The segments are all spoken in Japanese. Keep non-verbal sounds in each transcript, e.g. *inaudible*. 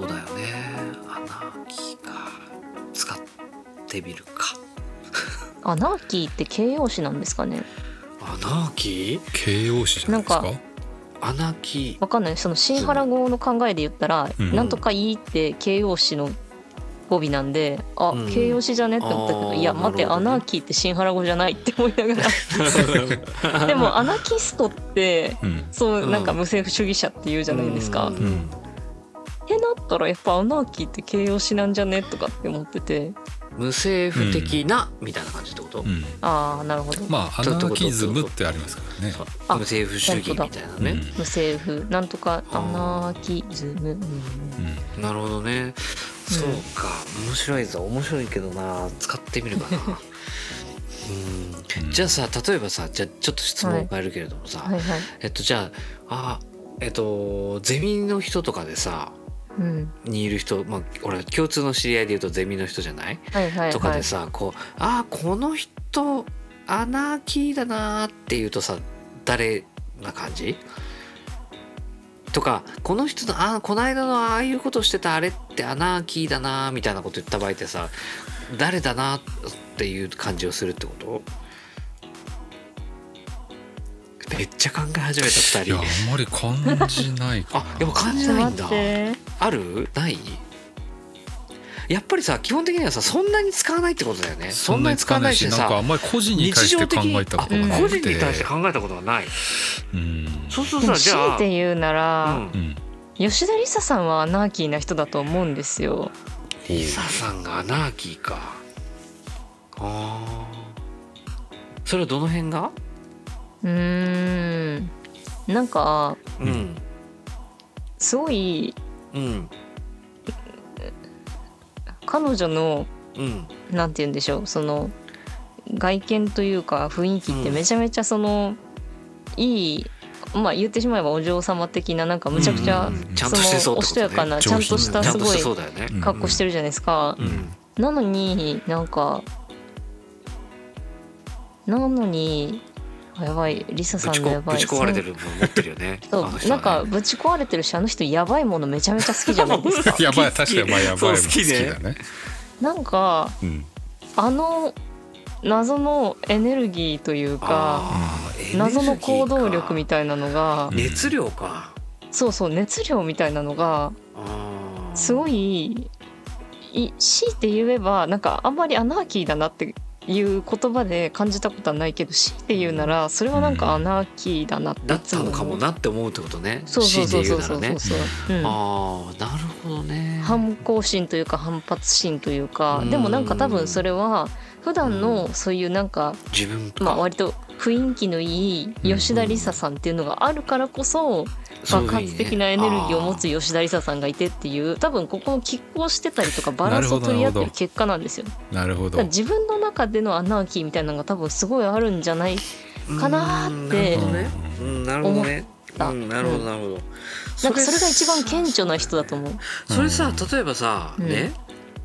そうだよね。アナーキーか。使ってみるか。アナーキーって形容詞なんですかね？アナーキー？形容詞じゃないですか？アナーキわかんない。その新原語の考えで言ったら「う。ん。なんとかいい」って形容詞の語尾なんであ、うん。形容詞じゃねって思ったけどいや待って、アナーキーって新原語じゃないって思いながら。*laughs* でもアナキストってうん。そううん。なんか無政府主義者って言うじゃないですか。うん。うんってなったらやっぱアナーキーって形容詞なんじゃね？とかって思ってて。無政府的な、みたいな感じってこと、うん。ああなるほど、まあアナーキズムってありますからね。無政府主義みたいなね、うん。無政府なんとかアナーキズム、うん。うんなるほどね。そうか。面白いぞ。面白いけどな。使ってみるかな。*laughs* うん。じゃあさ例えばさじゃあちょっと質問を変えるけれどもさ、はい。はいえっとじゃああえっとゼミの人とかでさうんにいる人まあ俺共通の知り合いで言うとゼミの人じゃない、はいはいとかはいでさこうあーこの人アナーキーだなーっていうとさ誰な感じ？とかこの人のあーこの間のああいうことしてたあれってアナーキーだなーみたいなこと言った場合ってさ誰だなっていう感じをするってこと？めっちゃ考え始めた2いやあ人んまり感じないかな。あやっぱ感じないんだ。ある？ない？やっぱりさ基本的にはさそんなに使わないってことだよね。そんなに使わないしなんかあんまり個人に対して考えたことがな個くて。人に対して考えたことがない。うん。そうするさじゃあ強いて言うなら、うん。うん吉田梨沙さんはアナーキーな人だと思うんですよ。リサさんがアナーキーか。あー。それはどの辺が？うーん。なんかうんすごいうん彼女のうんなんて言うんでしょうその外見というか雰囲気ってめちゃめちゃその、いいまあ言ってしまえばお嬢様的ななんかむちゃくちゃ、うんうんちゃんとしてそうってことね。そのおしとやかなちゃんとしたすごいそうだよね。うん格好してるじゃないですか。うん。なのになんかなのにあやばい。リサさんのやばい。ぶち壊れてるもの持ってるよね。*laughs* そう。ね。なんかぶち壊れてるしあの人やばいものめちゃめちゃ好きじゃないですか。*laughs* やばい確かにまあやばいもん好そう好きだね。なんかうんあの謎のエネルギーというか謎の行動力みたたいなのがうん熱量か。そうそう熱量みたいなのがすごいい強いて言えばなんかあんまりアナーキーだなっていう言葉で感じたことはないけど強いて言うならそれはなんかアナーキーだなってだったのかもなって思うってことね。言うならね。ああなるほどね。反抗心というか反発心というかうん。でもなんか多分それは普段のそういうなんか自分か、まあ割と雰囲気のいい吉田梨沙さんっていうのがあるからこそ爆発的なエネルギーを持つ吉田梨沙さんがいてっていう多分ここの拮抗してたりとかバランスを取り合ってる結果なんですよ。なるほど。自分の中でのアナーキーみたいなのが多分すごいあるんじゃないかなーってうんなるほどね。た。うんなるほどなるほど。なんかそれが一番顕著な人だと思う。それさ例えばさうん。ね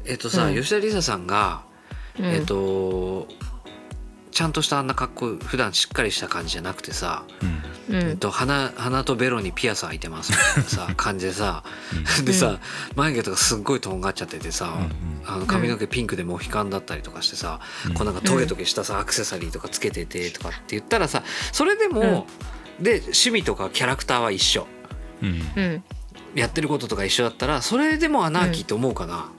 えっとさうん。吉田梨沙さんがうん。えっとちゃんとしたあんな格好普段しっかりした感じじゃなくてさ、うん。うん。えっと、鼻鼻とベロにピアス開いてますみたいなさ *laughs* 感じでさ。*laughs* でさ眉毛とかすっごいとんがっちゃっててさ、あの髪の毛ピンクでモヒカンだったりとかしてさ、うん。こうなんかトゲトゲしたさアクセサリーとかつけててとかって言ったらさそれでも、で趣味とかキャラクターは一緒。うん。うん。やってることとか一緒だったらそれでもアナーキーって思うかな、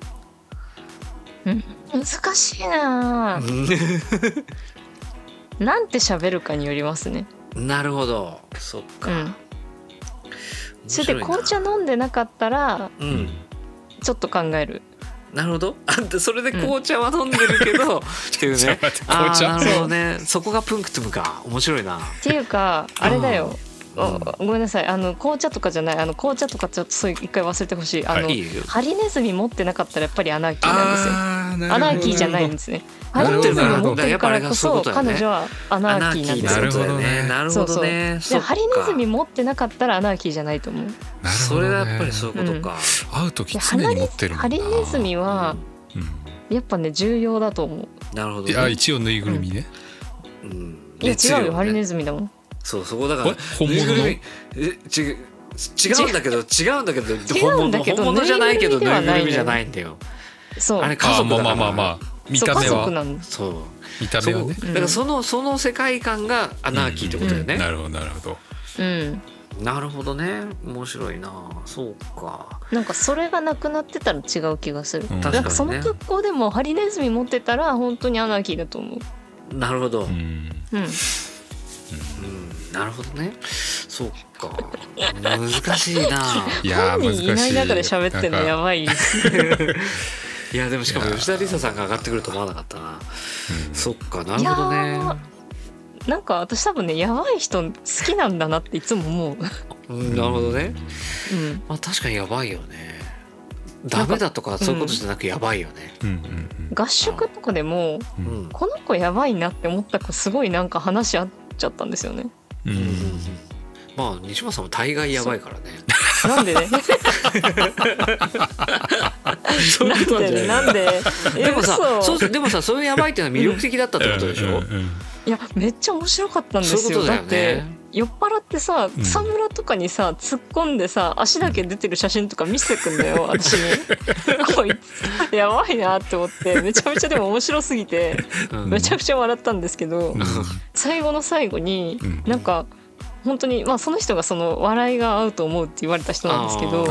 難しいなあ *laughs* なんて喋るかによりますね。なるほど。そっか、うん。面それで紅茶飲んでなかったらうん。ちょっと考える。なるほど。あんたそれで紅茶は飲んでるけど、*laughs* っていうね。紅茶？ーなるほどね。そこがプンクトゥムか。面白いな。っていうかあれだよ。うん。おごめんなさい。あの紅茶とかじゃない。あの紅茶とかちょっとそう一回忘れてほしい。あの、いいよ。ハリネズミ持ってなかったらやっぱりアナーキーなんですよ。アナーキーじゃないんですね。ハなるほどリネズミ持ってるからこやっぱりそういうそことだよね。彼女はアナーキーなんですよ。なるほどね。なるほどね。でそハリネズミ持ってなかったらアナーキーじゃないと思う。ほどね。それはやっぱりそういうことか、会う時で常に持ってるハリネズミはうん。やっぱね重要だと思う。なるほど、ね、いや一応ぬいぐるみね。うん。いや違うよハリネズミだもん。そうそこだから。え本物？え違う違うんだけど違う。んだけど違うんだけど本物本物じゃないけどぬぬいぐるみじゃないんだよ。そう。あれ家あ族だから。まあまあまあまあ見そう家た目は族なんですそう。見た目はね。そうだからそのその世界観がアナーキーってことだよね、なるほどなるほど。うん。なるほどね。面白いな。そうか。なんかそれがなくなってたら違う気がする、うん。なんかその格好でもハリネズミ持ってたら本当にアナーキーだと思う。なるほど、ううん。んうん。なるほどね。そうか。難しいな。いやー本人い。難しいない中で喋ってんのやばい *laughs* いやでもしかも吉田梨沙さんが上がってくると思わなかったな。うん。そっかなるほどね。なんか私多分ねやばい人好きなんだなっていつも思う。うんなるほどね。うん。まあ確かにやばいよね。ダメだとかそういうことじゃなくやばいよね。うんうん合宿とかでもううん。んこの子やばいなって思った子すごいなんか話し合っちゃったんですよね。うんうん。まあ西村さんも大概やばいからね *laughs* なんでね。*laughs* そういうことなんじゃないなんで？えでもさ嘘。そうでもさそういうやばいっていうのは魅力的だったってことでしょ、うん。うんいやめっちゃ面白かったんですよ。だよってね酔っ払ってさん。草むらとかにさ突っ込んでさ足だけ出てる写真とか見せてくんだよ *laughs* 私に。こいつ。やばいなって思ってめちゃめちゃでも面白すぎてうん。めちゃくちゃ笑ったんですけどうん。最後の最後にうん。なんか本当にまあその人がその笑いが合うと思うって言われた人なんですけど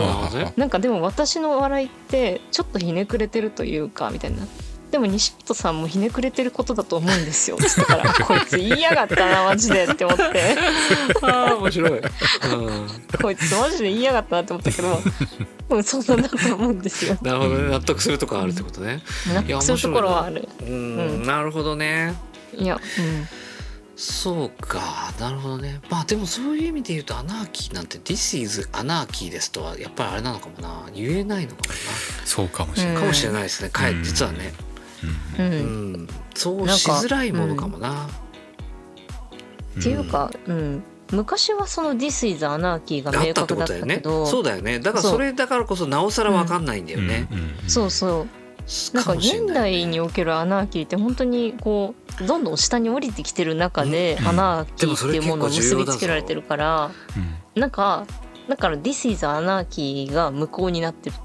なんかでも私の笑いってちょっとひねくれてるというかみたいな。でも西本さんもひねくれてることだと思うんですよ。って言ったからこいつ言いやがったなマジでって思って。ああ面白い、うん、こいつマジで言いやがったなって思ったけどうんそうなんだと思うんですよ。なるほどね。納得するとこあるってことね。納得するところはある。うん、うん。なるほどね。いやそうかなるほどね。まあでもそういう意味で言うとアナーキーなんて「This is アナーキーです」とはやっぱりあれなのかもな。言えないのかもそうかもしれない。な、かもしれないですね。かえうん実はね。うん、ううん。ん、そうしづらいものかもな。うん。っていうか、うん、昔はその「This is Anarchy」があったって明確だったことだよね。けどそうだよね。だからそれだからこそなおさらわかんないんだよね、うん。うん。そうそうなんか現代におけるアナーキーって本当にこうどんどん下に降りてきてる中でうん。アナーキーっていうものを結びつけられてるからなんかだから「This is Anarchy」が無効になってる。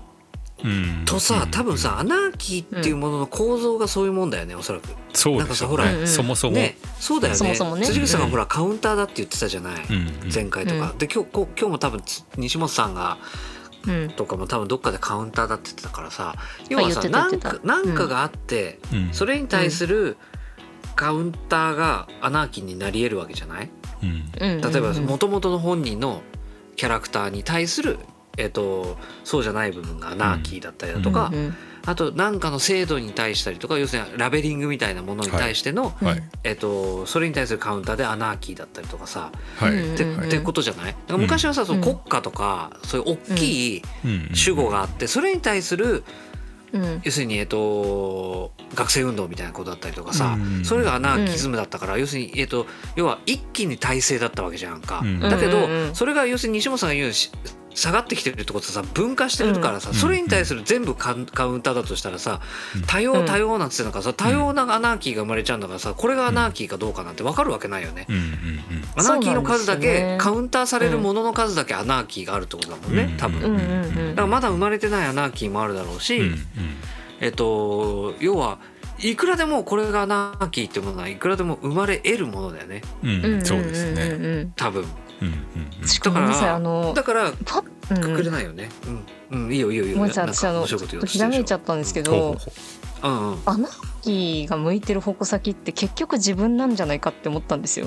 うん。とさ多分さアナーキーっていうものの構造がそういうもんだよねおそらく。そうなんかさほらそもそも。ねそうだよね。そもそもね。辻口さんがほらカウンターだって言ってたじゃない、うん前回とか、うで今日こ今日も多分つ西本さんがうんとかも多分どっかでカウンターだって言ってたからさ要はさなんてた言ってた。かなんかがあって、うん。それに対するカウンターがアナーキーになり得るわけじゃない？例えばうんもともとの本人のキャラクターに対する、えっと、そうじゃない部分がアナーキーだったりだとか、うんあと何かの制度に対したりとか要するにラベリングみたいなものに対しての、はいえっと、それに対するカウンターでアナーキーだったりとかさ、はい。うんってうん。ってことじゃない？だから昔はさ、その国家とかそういう大きいうん。主語があってそれに対するうん。要するに、えっと、学生運動みたいなことだったりとかさ、うん。それがアナーキズムだったから、要するに、えっと、要は一気に体制だったわけじゃんか。うん。だけど、うんうんうん。それが要するに西本さんが言うし下がってきてるってことはさ分化してるからさ、うん。それに対する全部カウカウンターだとしたらさうん。多様多様なんつってんのからさ多様なアナーキーが生まれちゃうんだからさこれがアナーキーかどうかなんて分かるわけないよね。うんうんアナーキーの数だそうなんですよね。けカウンターされるものの数だけアナーキーがあるってことだもんね、うん。多分。うんだからまだ生まれてないアナーキーもあるだろうし、うんうんえっと要はいくらでもこれがアナーキーってものはいくらでも生まれ得るものだよね。うん。そうですね。多分うんうんしかもごめんなさいあのだからくくれないよね。うん、うんいいよいいよいいよ。ごめんなさ私あの面白いことひらめいちゃったんですけどほうんうんアナーキーが向いてる矛先って結局自分なんじゃないかって思ったんですよ。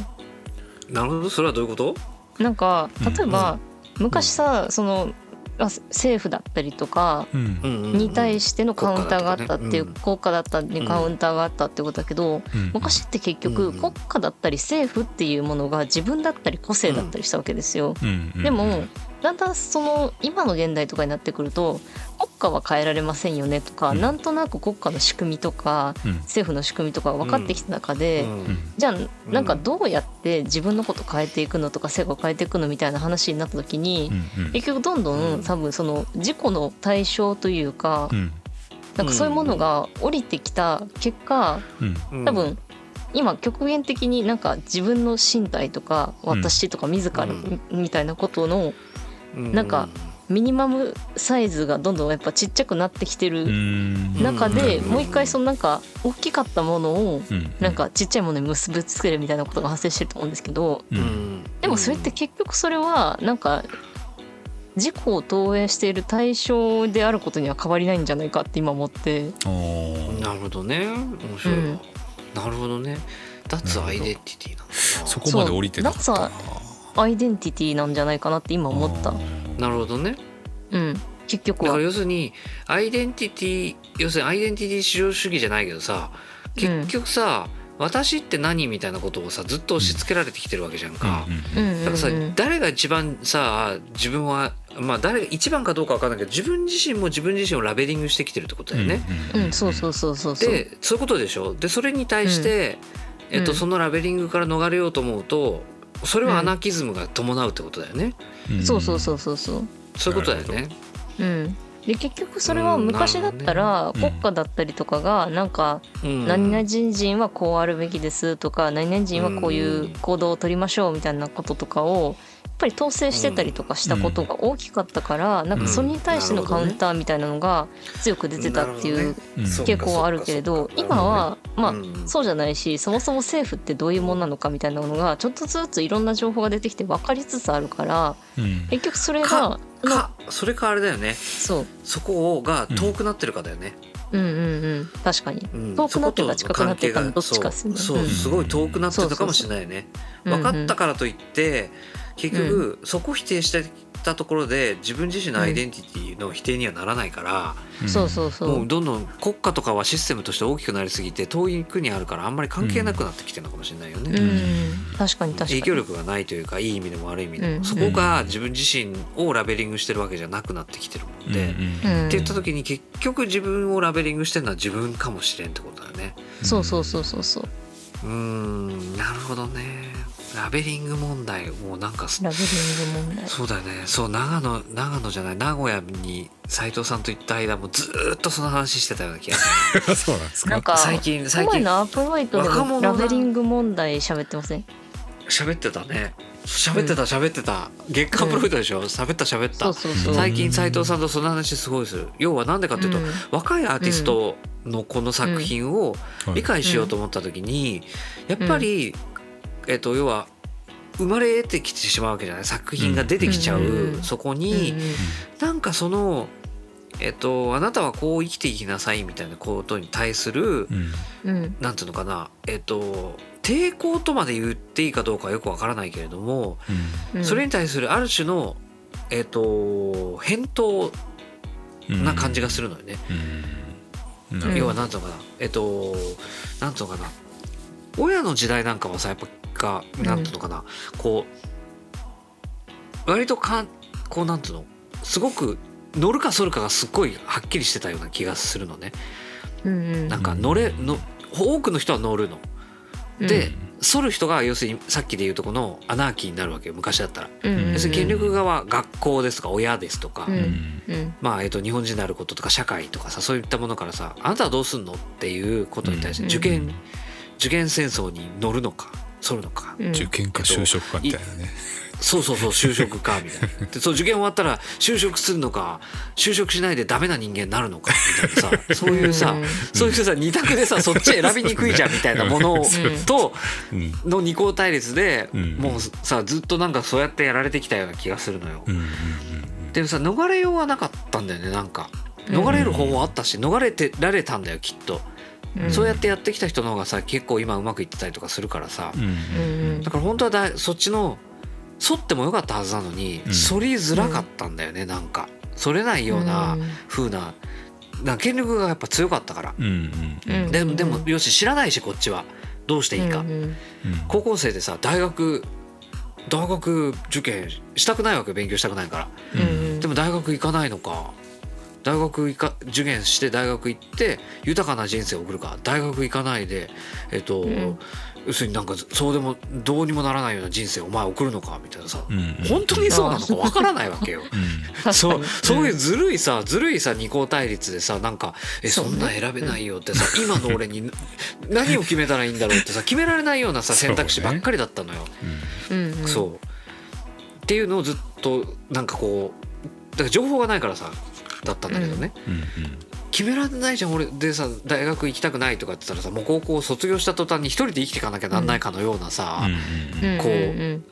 なるほど。それはどういうこと？なんか例えば、昔さそのあ政府だったりとかに対してのカウンターがあったっていう国家だったりカウンターがあったってことだけどうん。昔って結うん局国家だったり政府っていうものが自分だったり個性だったりしたわけですよ。でもだんだんその今の現代とかになってくると国家は変えられませんよねとか、うん。なんとなく国家の仕組みとかうん。政府の仕組みとかが分かってきた中で、うん。うん。じゃあなんかどうやって自分のこと変えていくのとか世界を変えていくのみたいな話になった時に、結局どんどうん。ん多分その自己の対象というか、うん。なんかそういうものが降りてきた結果多分今極限的になんか自分の身体とか私とか自らうん。みたいなことのなんかミニマムサイズがどんどんやっぱちっちゃくなってきてる中でもう一回そのなんか大きかったものをなんかちっちゃいものに結びつけるみたいなことが発生してると思うんですけどでもそれって結局それはなんか自己を投影している対象であることには変わりないんじゃないかって今思って。なるほどね。面白い、うん、なるほどね。脱アイデンティティなのかな。そこまで降りてなかったなアイデンティティなんじゃないかなって今思った。なるほどね。うん。結局は。だから要するにアイデンティティ要するにアイデンティティ至上主義じゃないけどさ結局さ、うん、私って何みたいなことをさずっと押し付けられてきてるわけじゃんか、だからさ誰が一番さ自分はまあ誰が一番かどうか分かんないけど自分自身も自分自身をラベリングしてきてるってことだよね。うん、うん、そうそうそうそうでそういうことでしょ。でそれに対して、うん、えっと、そのラベリングから逃れようと思うとそれはアナキズムが伴うってことだよね。そうそうそうそうそう。そういうことだよね。うん、で結局それは昔だったら国家だったりとかがなんか「何々人はこうあるべきです」とか「何々人はこういう行動を取りましょう」みたいなこととかをぱり統制してたりとかしたことが大きかったから、うん、なんかそれに対してのカウンターみたいなのが強く出てたっていう傾向はあるけれど今はまあそうじゃないしそもそも政府ってどういうものなのかみたいなのがちょっとずついろんな情報が出てきて分かりつつあるから結局それがそれかあれだよね。そう。そこが遠くなってるかだよね。うんうんうん。確かに、遠くなってるか近くなってるかのどっちかすね。そうすごい遠くなってたかもしれないよね分かったからといって結局、そこ否定してたところで自分自身のアイデンティティの否定にはならないから、そうそうそう。もうどんどん国家とかはシステムとして大きくなりすぎて遠い国あるからあんまり関係なくなってきてるのかもしれないよね、うん、確かに確かに。影響力がないというかいい意味でも悪い意味でも、そこが自分自身をラベリングしてるわけじゃなくなってきてるもんで、って言った時に結局自分をラベリングしてるのは自分かもしれんってことだよね。そうそうそうそうそううんなるほどね。ラベリング問題もうなんかラベリング問題。そうだよね。そう長野長野じゃない名古屋に斉藤さんと行った間もずっとその話してたような気がする。*laughs* そうなんですか？なんか最近最近。のアップライトでもラベリング問題喋ってません？喋ってたね。喋ってた喋ってた。月刊プロフィートでしょ？喋った。喋った最近斉藤さんとその話すごいする。要は何でかっていうと、若いアーティストのこの作品を理解しようと思った時に、やっぱりえっと、要は生まれてきてしまうわけじゃない？作品が出てきちゃう、うん、そこに、うん、なんかその、えっと、あなたはこう生きていきなさいみたいなことに対する、うん、なんていうのかな、えっと、抵抗とまで言っていいかどうかはよくわからないけれども、うん、それに対するある種の、えっと、返答な感じがするのよね。要は何ていうのかな。えっと何ていうのかな。親の時代なんかはさやっぱがなんていうのかな、うん、こう割とかこうなんていうの。すごく乗るか反るかがすっごいはっきりしてたような気がするのね。うんうん、なんか乗れの多くの人は乗るの。で、反る人が要するにさっきで言うとこのアナーキーになるわけよ昔だったら、要するに権力側学校ですとか親ですとか、まあ、えっと、日本人であることとか社会とかさそういったものからさあなたはどうすんのっていうことに対して受験、受験戦争に乗るのか反るのか、受験か就職かみたいなね、そうそうそう就職かみたいな。でそう受験終わったら就職するのか就職しないでダメな人間になるのかみたいなさそういうさ、そういうさ二択でさそっち選びにくいじゃんみたいなものとの二項対立で、もうさずっとなんかそうやってやられてきたような気がするのよ。でもさ逃れようはなかったんだよねなんか。逃れる方法あったし逃れてられたんだよきっと。そうやってやってきた人の方がさ結構今うまくいってたりとかするからさ、だから本当はだそっちの反ってもよかったはずなのに、反りづらかったんだよねなんか。反れないような風な。な権力がやっぱ強かったから、でもでもよし知らないしこっちは。どうしていいか、高校生でさ大学大学受験したくないわけ勉強したくないから、でも大学行かないのか。大学行か受験して大学行って豊かな人生を送るか。大学行かないでえっと、うん、要するになんかそうでもどうにもならないような人生をお前送るのかみたいなさ、うん、本当にそうなのかわからないわけよ。うん、*laughs* そうそういうずるいさずるいさ二項対立でさなんかえそんな選べないよってさ、今の俺に何を決めたらいいんだろうってさ決められないようなさ選択肢ばっかりだったのよ。そう。っていうのをずっとなんかこうだから情報がないからさだったんだけどね、うんうん決められないじゃん俺でさ大学行きたくないとかって言ったらさもう高校卒業した途端に一人で生きていかなきゃなんないかのようなさ、うんうんこううん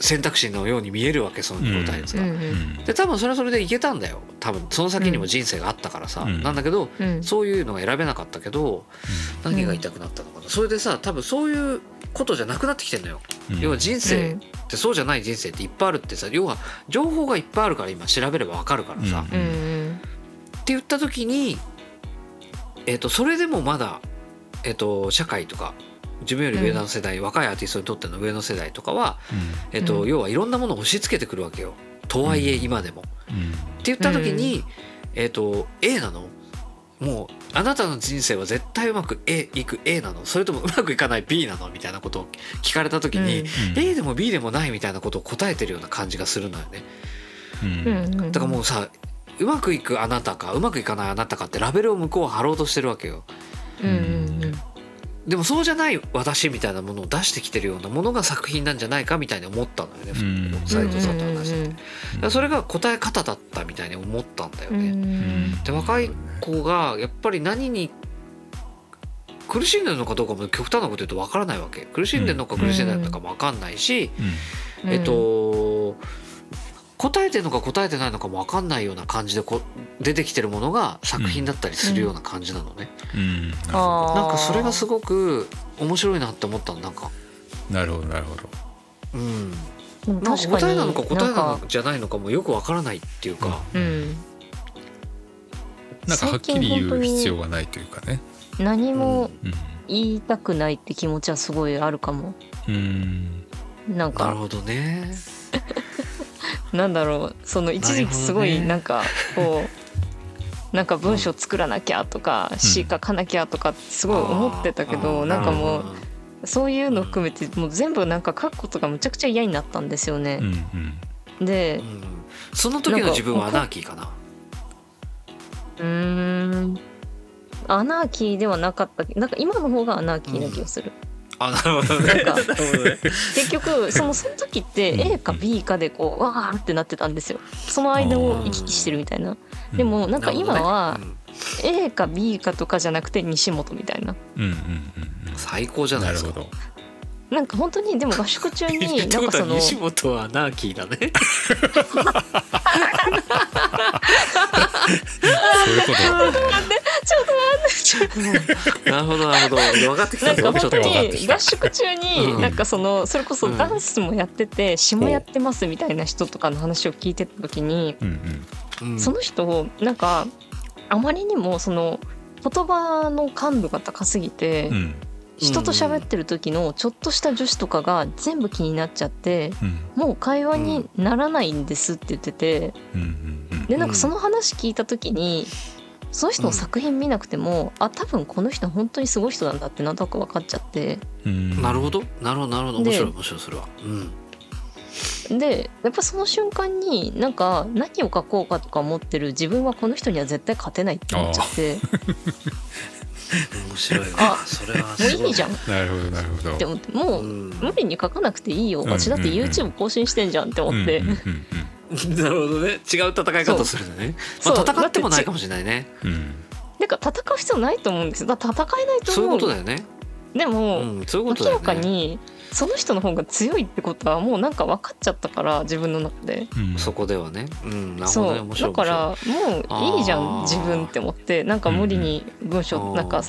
選択肢のように見えるわけその状態ですが、うんうん。で多分それはそれでいけたんだよ。多分その先にも人生があったからさ、うん。なんだけどうん。そういうのが選べなかったけど何が痛くなったのかな。それでさ多分そういうことじゃなくなってきてんのよ、うん。要は人生ってそうじゃない人生っていっぱいあるってさ要は情報がいっぱいあるから今調べればわかるからさ、ううん言った時に、えー、とそれでもまだ、えー、と社会とか自分より上の世代、若いアーティストにとっての上の世代とかは、えーとうん。要はいろんなものを押し付けてくるわけよ。とはいえ今でも。うん。うんって言った時に、えっ、と A なの？もうあなたの人生は絶対うまく A いく A なの？それともうまくいかない B なの？みたいなことを聞かれた時に、うん。うん A でも B でもないみたいなことを答えてるような感じがするのよね。うんうん。うん。だからもうさうまくいくあなたかうまくいかないあなたかってラベルを向こうは貼ろうとしてるわけよ。うんうんでもそうじゃない私みたいなものを出してきてるようなものが作品なんじゃないかみたいに思ったのよね、うん。斉藤さんと話してて。うんだからそれが答え方だったみたいに思ったんだようね。ん。で若い子がやっぱり何に苦しんでるのかどうかも極端なこと言うと分からないわけ。苦しんでるのか苦しんでないのかも分かんないし、うん。えっと答えてるのか答えてないのかも分かんないような感じでこ出てきてるものが作品だったりするような感じなのね、うん。なるほあーなんかそれがすごく面白いなって思ったのなんか。どなるほどなるほど。うん。なんか確かに。答えなのか答えなのじゃないのかもよく分からないっていうか、うん。なんかはっきり言う必要がないというかね。何もうん。言いたくないって気持ちはすごいあるかも。うん。なんか。なるほどね *laughs* なんだろうその一時期すごいなんかこう *laughs* なんか文章作らなきゃとか詩書かなきゃとかすごい思ってたけあどーなんかもうそういうの含めてもう全部なんか書くことがむちゃくちゃ嫌になったんですよね。でうん。その時の自分はアナーキーかな？うーん。アナーキーではなかったけなんか今の方がアナーキーな気がする。あなるほどなんかなるほどね。結局そのその時ってうん。A か B かでこうわーってなってたんですよ。その間を行き来してるみたいな。でもなんか今は A か B かとかじゃなくて西本みたいな。うんうんうん最高じゃうんなですか。ないるほど。なんか本当にでも合宿中に *laughs* なんかその西本はアナーキーだね *laughs* そういうこと。なるほどなるほど。分かってきたなんか本当に合宿中うん。になんかそのそれこそダンスもやってて詩もやってますみたいな人とかの話を聞いてた時にその人をなんかあまりにもその言葉の感度が高すぎて人と喋ってる時のちょっとした女子とかが全部気になっちゃってうん。もう会話にならないんですって言っててうんうんうんでなんかその話聞いた時にその人の作品見なくてもあ多分この人本当にすごい人なんだってなんとなく分かっちゃって。うん。なるほど。なるほどなるほど。面で白い面白いそれは。うん。でやっぱその瞬間になんか何を書こうかとか思ってる自分はこの人には絶対勝てないって思っちゃって *laughs* 面白いわ。あそれはもうすごい。いじゃん。っなるほどなるほど。て思ってもううん。無理に書かなくていいよ。うん私だって YouTube 更新してんじゃんって思って。うんうんうんなるほどね。違う戦い方するんだね。そうまあ戦ってもないかもしれないね。なんか戦う必要ないと思うんですよ。だから戦えないとそう。いう思うことだよね。でも、うんそういうことだよ明らかねにその人の方が強いってことはもうなんか分かっちゃったから自分の中で。うん。そこではね。うんなるほそう。だからもういいじゃん自分って思って。なんか無理に文章うんなんか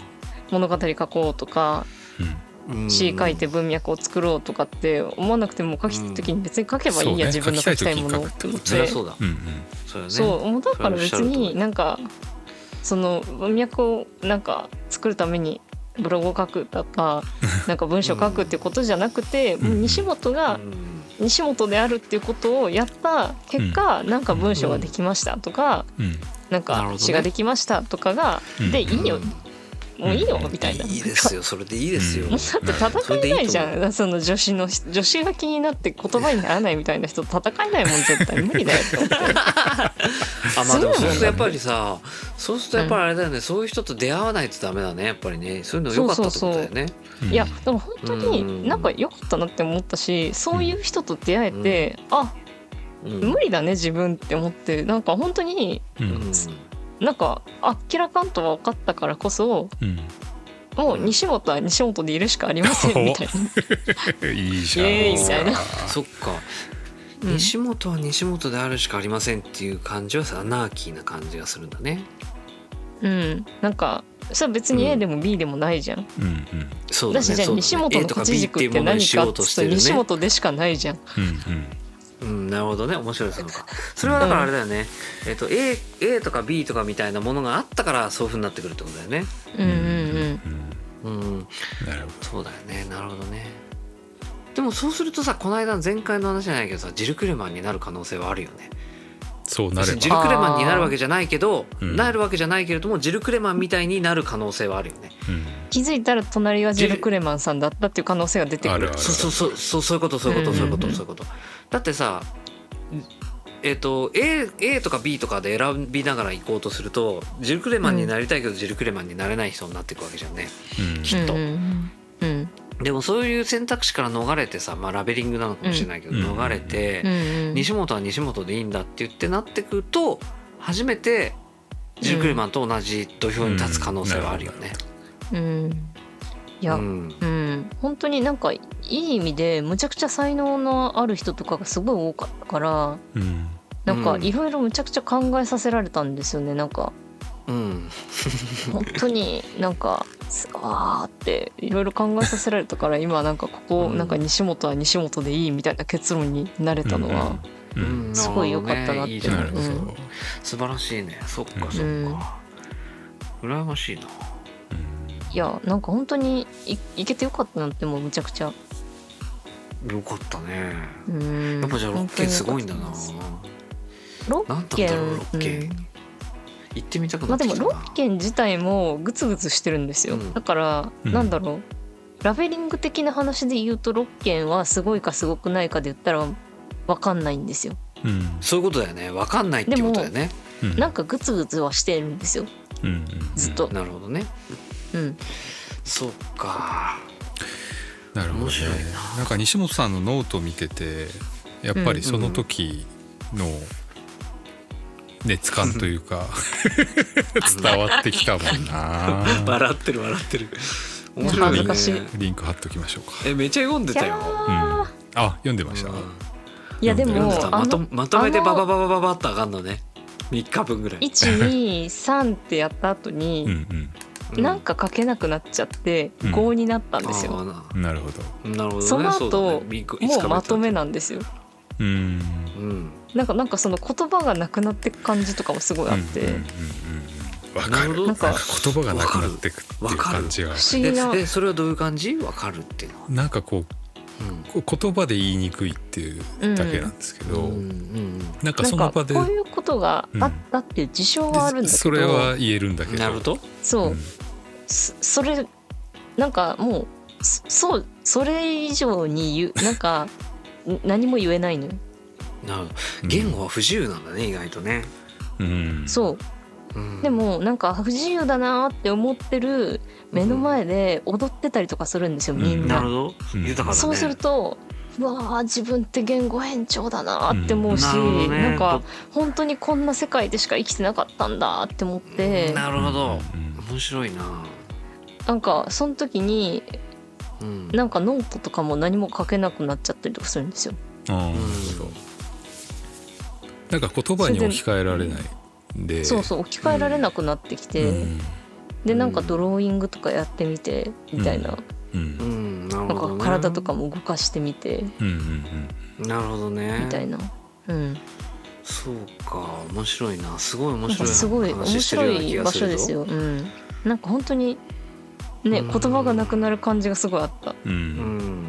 物語書こうとかうん。詩書いて文脈を作ろうとかって思わなくても書きたい時に別に書けばいいや、うん自分の書きたいもの。って思ってそうだ。そうだね。そうだから別になんかその文脈をなんか作るためにブログを書くとか *laughs* なんか文章を書くっていうことじゃなくて、ん。もう西本がうん。西本であるっていうことをやった結果、なんか文章ができましたとか、うん。なんか詩ができましたとかが、うん。でいいよ、うんもういいよみたいな。いいですよ。それでいいですよ。だって戦えないじゃん。その女子の女子が気になって言葉にならないみたいな人と戦えないもん絶対無理だよって思って。*laughs* あまあでもそうするとやっぱりさそうするとやっぱりあれだよね、そういう人と出会わないとダメだね。やっぱりね。そういうの良かったってことだよね。うん。いやでも本当うんになんか良かったなって思ったしそういう人と出会えて、あ無理だね自分って思ってなんか本当にうんなんかあっきらかんと分かったからこそうん。もう西本は西本でいるしかありませんみたいな。*laughs* いいじゃん。イエーイみたいな。そっか、うん。西本は西本であるしかありませんっていう感じはさアナーキーな感じがするんだね。うん、なんかそれは別に A でも B でもないじゃん。うんうん。そうだね。だしじゃあ西本のとか勝 B ち軸って何かって西本でしかないじゃん。うんうんうん、なるほどね。面白いそうかそれはだからあれだよね、えっと A, A とか B とかみたいなものがあったからそういうふうになってくるってことだよね。うんうんうん。うんなるほそうだよね。なるほどね。でもそうするとさこの間の前回の話じゃないけどさジル・クレマンになる可能性はあるよね。どそうなれジばル・クレマンになるわけじゃないけど、うん。なるわけじゃないけれどもジル・クレマンみたいになる可能性はあるよね。うん。気づいたら隣がジル・クレマンさんだったっていう可能性が出てくる。あるあるそうそうそうそうそういうことそういうことそういうことうん。うんうんそういうことだってさえっ、と A, A とか B とかで選びながら行こうとするとジル・クレマンになりたいけど、ジル・クレマンになれない人になっていくわけじゃんね。うん。きっと。うんうんうんでもそういう選択肢から逃れてさ、まあ、ラベリングなのかもしれないけど、うん。逃れて、西本は西本でいいんだって言ってなってくると初めてジル・クレマンと同じ土俵に立つ可能性はあるよね。うんいや、ううん。ん本当になんかいい意味でむちゃくちゃ才能のある人とかがすごい多かったからうん。なんかうん。いろいろむちゃくちゃ考えさせられたんですよねなんか。うん。本当になんかすわーっていろいろ考えさせられたから今なんかここうん。なんか西本は西本でいいみたいな結論になれたのは、うん。うん。すごい良かったなって。いいじゃないなるほど、うん。素晴らしいね。そっかそっか、うん。羨ましいないやなんか本当にいいけてよかったなってもうむちゃくちゃ。よかったね。うん。やっぱじゃあ6件すごいんだな。本当に良かったなん6だったろう件6件、うん。行ってみたくまあでもなってきたな、6件自体もグツグツしてるんですよ、うん。だから、うん。なんだろう。ラベリング的な話で言うと6件はすごいかすごくないかで言ったら分かんないんですよ。うん。そういうことだよね。分かんないっていうことだよね。うん。なんかグツグツはしてるんですよ。うんうん。ずっと。なるほどねうん。そっか。なるほどね。面白いな。なんか西本さんのノートを見ててやっぱりその時の熱感というか *laughs* 伝わってきたもんな。*laughs* 笑ってる笑ってる。面や白いねリンク貼っときましょうか。えめっちゃ読んでたよ。うん。ーあ読んでました、うん。いやでもまとのまとめてババババババッと上がんのね3日分ぐらい、123ってやった後うんに、うなんか書けなくなっちゃってうん。5になったんですよ、なるほど。ななるほどね。その後もうまとめななんですよ。うん。うん。なんかなんかその言葉がなくなってく感じとかもすごいあって、うんうんうんうんわかる。なんか言葉がなくなってくっていうわかる。感じが不思議な。ええそれはどういう感じ？わかるっていうのは。なんかこううん。こう言葉で言いにくいっていうだけなんですけど、うん。うんなんかなんかその場でこういうことがあったっていう事象はあるんだけど、それは言えるんだけど。うんなるほど。そう、うんそそれなんかもうそそうそれ以上に言う *laughs* なんかん何も言えないのよ。なるほど言語は不自由なんだね意外とね、うん。そう。うん。でもなんか不自由だなって思ってる目の前で踊ってたりとかするんですよみんな。なる。ほど。うん。豊かだね。そうするとうわー自分って言語変調だなって思うし、なるほどね。なんか本当にこんな世界でしか生きてなかったんだって思って。なるほど。うん。面白いななんかその時にうん。なんかノートとかも何も書けなくなっちゃったりとかするんですよ。あー。なんか言葉に置き換えられないんで。そうそう置き換えられなくなってきて、うん。でなんかドローイングとかやってみてみたいな、うん。うん。なんほど、ね、か体とかも動かしてみてうんうんなるほどね。みたいな、うん、そうか。面白いな。すごい面なんか白いすごい面話してる白ような気いがするぞ。場所ですよ。うん、なんか本当にねうん。言葉がなくなる感じがすごいあった。うん。ううん。ん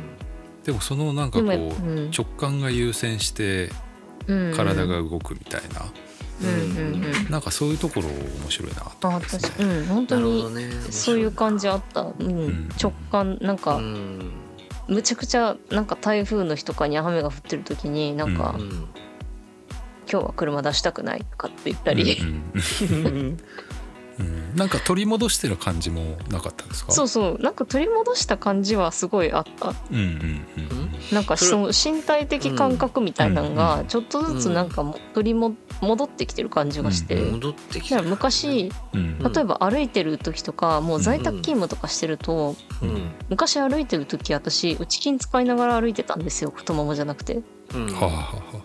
でもそのなんかこでう直感が優先してうん。体が動くみたいな。うんうんうん。なんかそういうところ面白いなとあ思います確かね。うん本当にそういう感じあった、うん。ん。直感なんうかん。むちゃくちゃなんか台風の日とかに雨が降ってる時になんか、ううん。今日は車出したくないとかって言ったり、*laughs* なんか取り戻してる感じもなかったですか？そうそう。なんか取り戻した感じはすごいあった。うんうんうんなんかその身体的感覚みたいなのがちょっとずつなんかも取りも戻ってきてる感じがして、うん。戻ってきただから昔うん。うん例えば歩いてる時とかもう在宅勤務とかしてるとうん。昔歩いてる時私内筋使いながら歩いてたんですよ。太ももじゃなくて。うん。はあ、はあは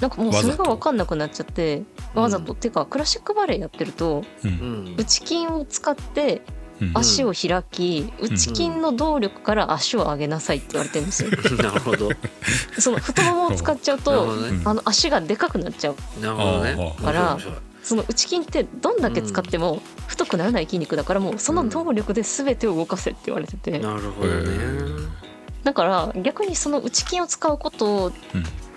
なんかもうそれが分かんなくなっちゃってわざと、てかクラシックバレエやってるとあ、ううん。ん内筋を使ってうん。足を開き、内筋の動力から足を上げなさいって言われてるんですよ。なるほど。その太ももを使っちゃうとあの足がでかくなっちゃう。なるほどね。からその内筋ってどんだけ使っても太くならない筋肉だからもうその動力で全てを動かせって言われてて。なるほどね。だから逆にその内筋を使うこと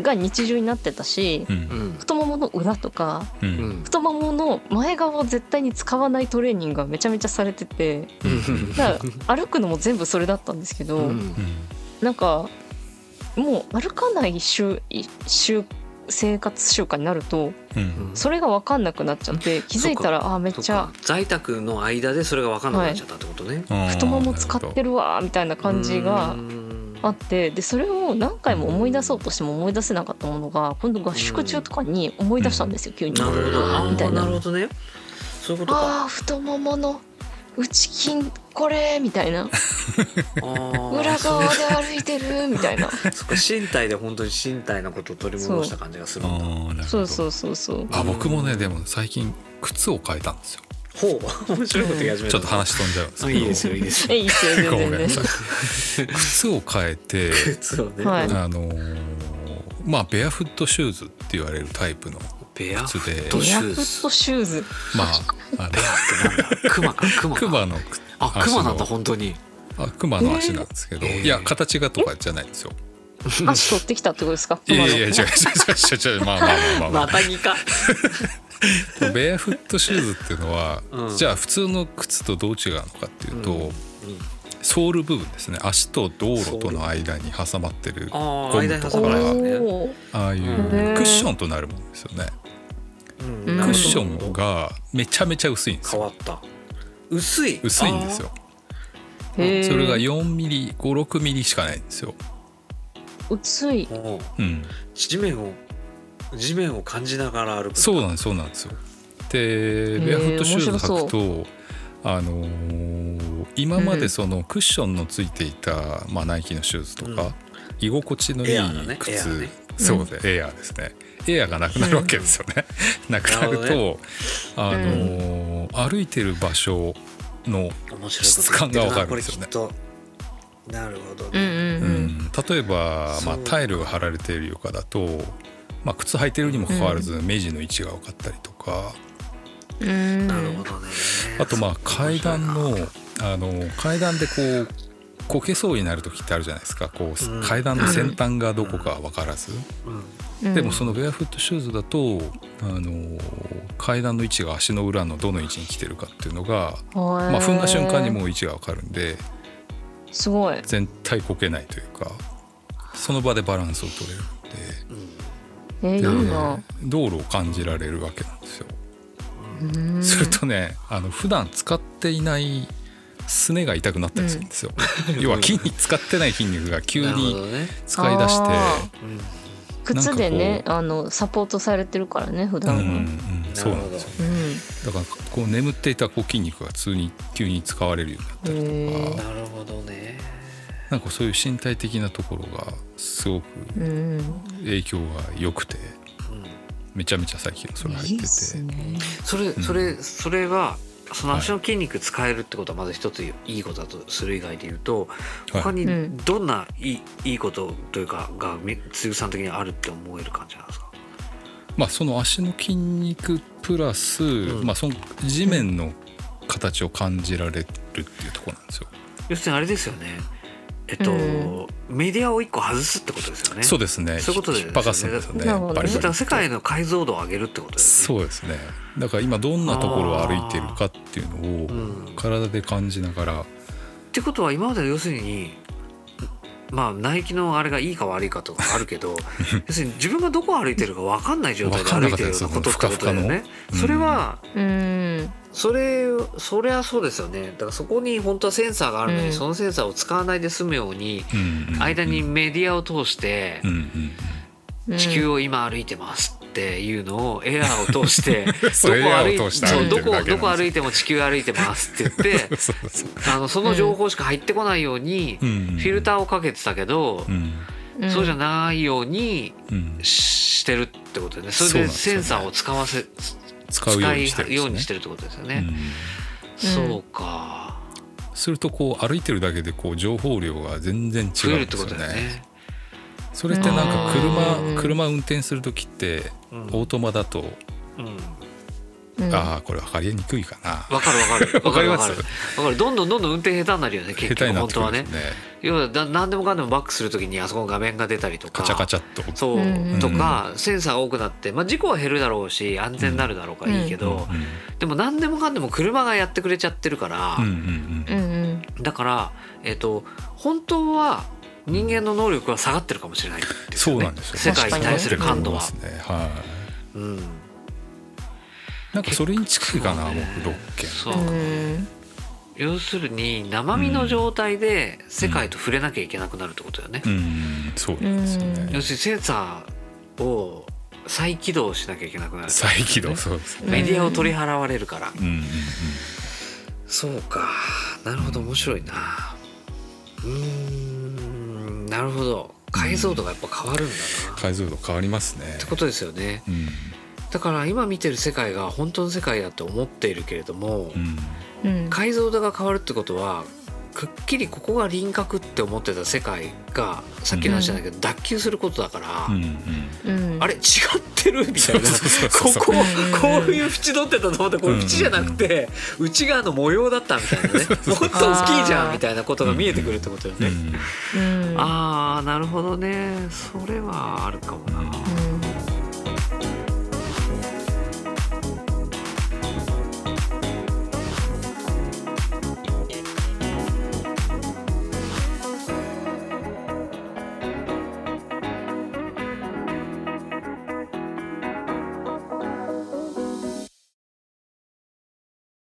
が日常になってたしうん。うん太ももの裏とかううん。ん太ももの前側を絶対に使わないトレーニングがめちゃめちゃされててうん。だから歩くのも全部それだったんですけど、うん。なんかもう歩かない習習生活習慣になるとうん。それが分かんなくなっちゃって気づいたらあーめっちゃ在宅の間でそれが分かんなくなっちゃったってことね。うん太もも使ってるわーみたいな感じがうんあってでそれを何回も思い出そうとしても思い出せなかったものが今度合宿中とかに思い出したんですよ急に。なるほど。みたいな。なるほどね。そういうことか。あー太ももの内筋これみたいな。*laughs* 裏側で歩いてる *laughs* みたいな。身体で本当に身体のことを取り戻した感じがするんだ。そうそうそうそう。あ僕もねでも最近靴を変えたんですよほう。*laughs* 面白いこと言い始めた。ちょっと話飛んじゃう。んですけどあいいですよいいです。よ *laughs* えいいっすよ全然。全然靴を変えてそうね、はい。あのーまあベアフットシューズって言われるタイプのベアフ靴で。ットベシューズアフットシューズ？まああベアってなんだ？クマか。クマか。クマのあクマなんだ本当に。あクマの足なんですけど、えー。いや形がとかじゃないんですよ。足取ってきたってことですか？いやいやいや違う違う違う違う。まあまあまあまあ、ま *laughs* またぎかあ、ベアフットシューズっていうのは、うん。じゃあ普通の靴とどう違うのかっていうと、うん。ソール部分ですね。足と道路との間に挟まってるゴムとかああいうクッションとなるものですよね。うん。うんクッションがめちゃめちゃ薄いんですよ。変わった。薄い。薄いんですよ。それが4ミリ56ミリしかないんですよ。薄い。うん、地面を地面を感じながら歩くそうなんですそうなんですよ。でベアフットシューズ履くとあのー今までそのクッションのついていた、まあ、ナイキのシューズとか、うん。居心地のいい靴、ーね。そうで、エアーですね。エアーがなくなるわけですよね。なくなるなると、あのー歩いてる場所の、質感がわかるんですよね。なるほどうんね、ううん。ん。例えば、まあ、タイルが張られている床だと、まあ、靴履いてるにもかかわらず目地の位置が分かったりとか、うん。うんなるほどね。あとまあ階段のあの階段でこうこけそうになる時ってあるじゃないですか。こう、うん。階段の先端がどこか分からず、うん。うん。でもそのベアフットシューズだとあの階段の位置が足の裏のどの位置に来てるかっていうのが、まあ、踏んだ瞬間にもう位置が分かるんですごい。全体こけないというかその場でバランスを取れるえー、いい道路を感じられるわけなんですよ。うん。するとねあの普段使っていないすねが痛くなったりするんですよ。要は筋肉使ってない筋肉が急に使い出して。靴でねあのサポートされてるからね普うん段は、うんうん、なるほどそうなんですよ。うん。だからこう眠っていたこう筋肉が普通に急に使われるようになったりとへかなるほどねなんかそういう身体的なところがすごくうん影響が良くてうんめちゃめちゃ最近それ入ってて。ねそれそれそれはその足の筋肉使えるってことはまず一ついいことだとする以外で言うとはい。他にうんどんないいいいことというかがみつゆさん的にあるって思える感じなんですか？まあその足の筋肉プラス、ん。まあその地面の形を感じられるっていうところなんですよ。要するにあれですよねえっと、うん。メディアを一個外すってことですよね。そうですね。そういうことでね。引っ張かすんですよね。なるほどね。バリバリそしたら世界の解像度を上げるってことですよね。そうですね。だから今どんなところを歩いてるかっていうのをうん。体で感じながら、ってことは今まで要するにまあナイキのあれがいいか悪いかとかあるけど *laughs* 要するに自分がどこを歩いてるか分かんない状態で歩いてるようなことってことだよね。それは、うん。それそれはそうですよね。だからそこに本当はセンサーがあるのに、うん。そのセンサーを使わないで済むようにうんうん間にメディアを通してうん。うん。地球を今歩いてますっていうのをエアーを通して *laughs* ど歩いどこ歩いても地球歩いてますって言って *laughs* あのその情報しか入ってこないようにフうん。ィルターをかけてたけどうん。そうじゃないようにうん。してるってことだよね。それでセンサーを使わせ使うようにしてるん使いようですねにしてるってことですよね。うん。そうか。するとこう歩いてるだけでこう情報量が全然違うんですよ増えるってことだよね。ね。それってなんかうん。車車運転する時ってうん。オートマだと、うん。うん。ああこれ分かりにくいかな。わかるわかる。*laughs* わかりますわかるわかる。どんどんどんどん運転下手になるよね、結局本当はね。要はだ何でもかんでもバックするときにあそこの画面が出たりとか。カチャカチャっと。そう、うんとかセンサーが多くなって、まあ、事故は減るだろうし安全になるだろうからいいけど、うんでも何でもかんでも車がやってくれちゃってるから、うん。うんうんうん。だから、えっと本当は人間の能力は下がってるかもしれないね。そうなんですよ。世界に対する感度は。ねはいうん、なんかそれに近いかな、ね僕六件そう。うん要するに生身の状態で世界と触れなきゃいけなくなるってことだよね。うん。そうなんですよね、要するにセンサーを再起動しなきゃいけなくなる、再起動そうですねメディアを取り払われるから、うんうんうん。そうか。なるほど。面白いな。うーんなるほど。解像度がやっぱ変わるんだな、っ解像度変わりますね。てことですよね。うん。だから今見てる世界が本当の世界だって思っているけれども、うん。うん。解像度が変わるってことはくっきりここが輪郭って思ってた世界がさっきの話じゃないけど、脱臼することだから、あれ違ってるみたいな。ここうんこういう縁取ってたと思ったらこれ縁じゃなくて内側の模様だったみたいなね。もっと大きいじゃんみたいなことが見えてくるってことよね。あーなるほどね。それはあるかもな。うん